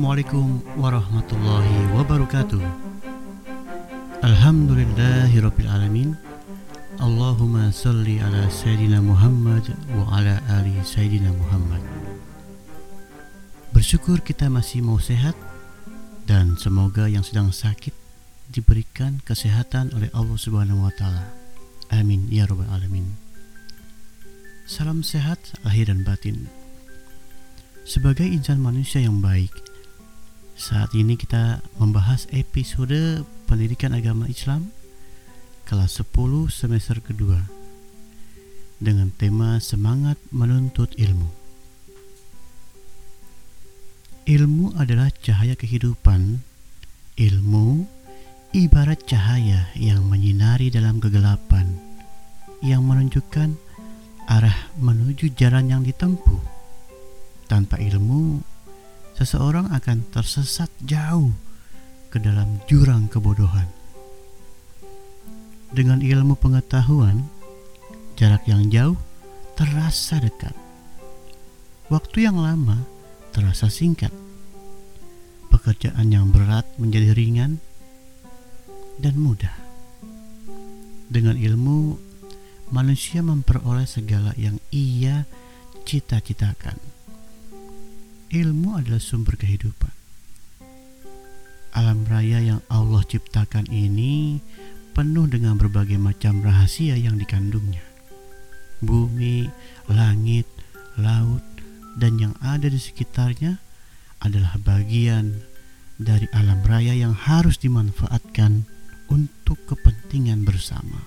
Assalamualaikum warahmatullahi wabarakatuh Alhamdulillahirrabbilalamin Allahumma salli ala Sayyidina Muhammad wa ala ali Sayyidina Muhammad Bersyukur kita masih mau sehat dan semoga yang sedang sakit diberikan kesehatan oleh Allah Subhanahu wa taala. Amin ya rabbal alamin. Salam sehat lahir dan batin. Sebagai insan manusia yang baik, saat ini kita membahas episode pendidikan agama Islam kelas 10 semester kedua dengan tema semangat menuntut ilmu. Ilmu adalah cahaya kehidupan. Ilmu ibarat cahaya yang menyinari dalam kegelapan, yang menunjukkan arah menuju jalan yang ditempuh tanpa ilmu, seseorang akan tersesat jauh ke dalam jurang kebodohan. Dengan ilmu pengetahuan, jarak yang jauh terasa dekat. Waktu yang lama terasa singkat. Pekerjaan yang berat menjadi ringan dan mudah. Dengan ilmu, manusia memperoleh segala yang ia cita-citakan ilmu adalah sumber kehidupan. Alam raya yang Allah ciptakan ini penuh dengan berbagai macam rahasia yang dikandungnya. Bumi, langit, laut, dan yang ada di sekitarnya adalah bagian dari alam raya yang harus dimanfaatkan untuk kepentingan bersama.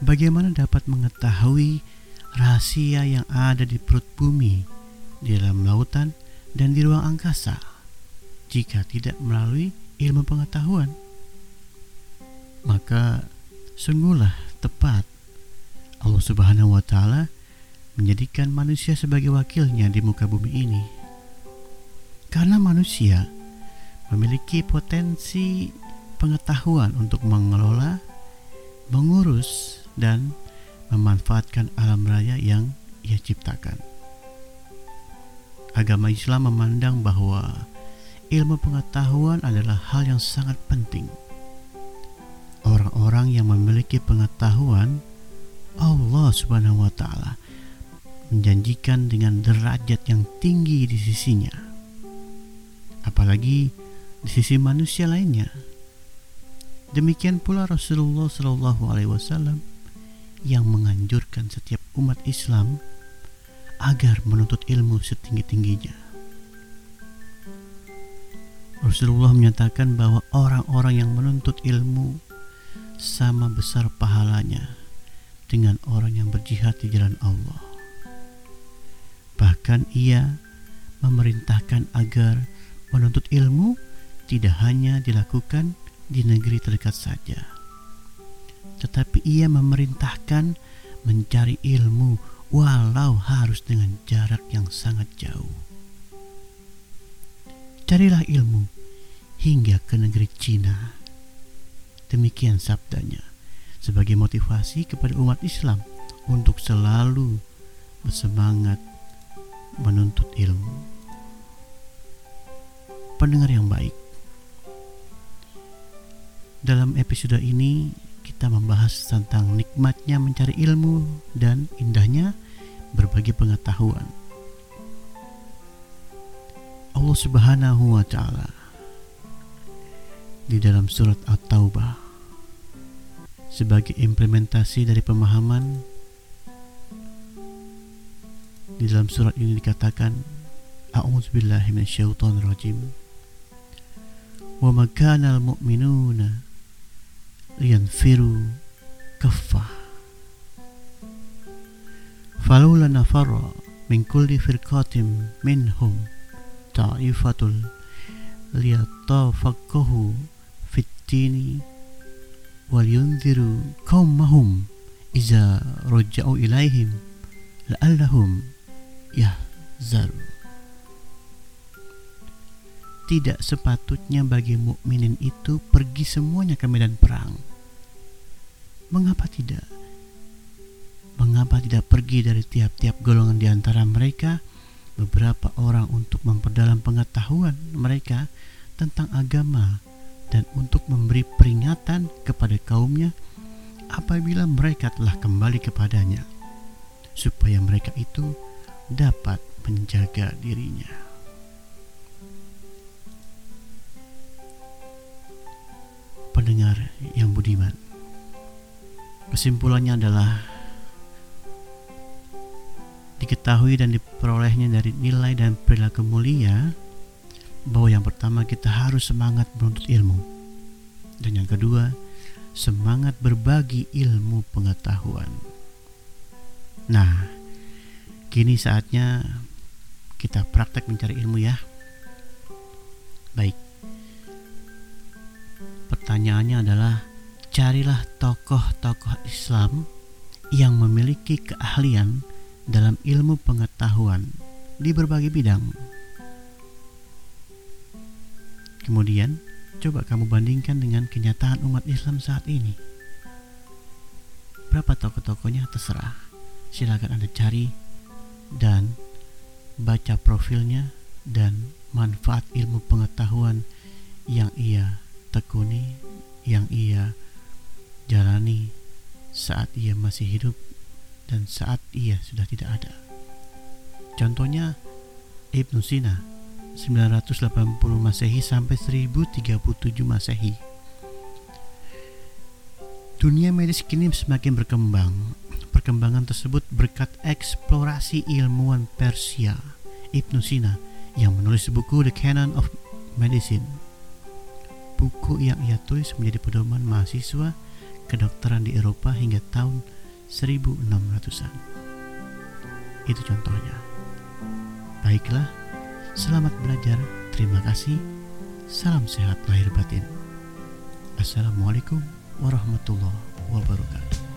Bagaimana dapat mengetahui rahasia yang ada di perut bumi, di dalam lautan, dan di ruang angkasa jika tidak melalui ilmu pengetahuan. Maka sungguhlah tepat Allah Subhanahu wa taala menjadikan manusia sebagai wakilnya di muka bumi ini. Karena manusia memiliki potensi pengetahuan untuk mengelola, mengurus, dan memanfaatkan alam raya yang ia ciptakan. Agama Islam memandang bahwa ilmu pengetahuan adalah hal yang sangat penting. Orang-orang yang memiliki pengetahuan, Allah Subhanahu wa taala menjanjikan dengan derajat yang tinggi di sisinya. Apalagi di sisi manusia lainnya. Demikian pula Rasulullah Shallallahu alaihi wasallam yang menganjurkan setiap umat Islam agar menuntut ilmu setinggi-tingginya. Rasulullah menyatakan bahwa orang-orang yang menuntut ilmu sama besar pahalanya dengan orang yang berjihad di jalan Allah. Bahkan ia memerintahkan agar menuntut ilmu tidak hanya dilakukan di negeri terdekat saja tetapi ia memerintahkan mencari ilmu walau harus dengan jarak yang sangat jauh. Carilah ilmu hingga ke negeri Cina. Demikian sabdanya sebagai motivasi kepada umat Islam untuk selalu bersemangat menuntut ilmu. Pendengar yang baik, dalam episode ini kita membahas tentang nikmatnya mencari ilmu dan indahnya berbagi pengetahuan. Allah Subhanahu wa taala di dalam surat At-Taubah sebagai implementasi dari pemahaman di dalam surat ini dikatakan A'udzubillahi minasyaitonirrajim Wa makana al-mu'minuna ينفروا كفة فلولا نفر من كل فرقة منهم طائفة ليتفقهوا في الدين ولينذروا قومهم إذا رجعوا إليهم لعلهم يحذرون tidak sepatutnya bagi mukminin itu pergi semuanya ke medan perang. Mengapa tidak? Mengapa tidak pergi dari tiap-tiap golongan di antara mereka beberapa orang untuk memperdalam pengetahuan mereka tentang agama dan untuk memberi peringatan kepada kaumnya apabila mereka telah kembali kepadanya supaya mereka itu dapat menjaga dirinya. Pendengar yang budiman, kesimpulannya adalah diketahui dan diperolehnya dari nilai dan perilaku mulia bahwa yang pertama kita harus semangat menuntut ilmu dan yang kedua semangat berbagi ilmu pengetahuan. Nah, kini saatnya kita praktek mencari ilmu ya. Baik. Pertanyaannya adalah carilah tokoh-tokoh Islam yang memiliki keahlian dalam ilmu pengetahuan di berbagai bidang. Kemudian, coba kamu bandingkan dengan kenyataan umat Islam saat ini. Berapa tokoh-tokohnya terserah. Silakan Anda cari dan baca profilnya dan manfaat ilmu pengetahuan yang ia tekuni, yang ia jalani saat ia masih hidup dan saat ia sudah tidak ada. Contohnya Ibnu Sina 980 Masehi sampai 1037 Masehi. Dunia medis kini semakin berkembang. Perkembangan tersebut berkat eksplorasi ilmuwan Persia Ibnu Sina yang menulis buku The Canon of Medicine. Buku yang ia tulis menjadi pedoman mahasiswa kedokteran di Eropa hingga tahun 1600-an. Itu contohnya. Baiklah, selamat belajar. Terima kasih. Salam sehat lahir batin. Assalamualaikum warahmatullahi wabarakatuh.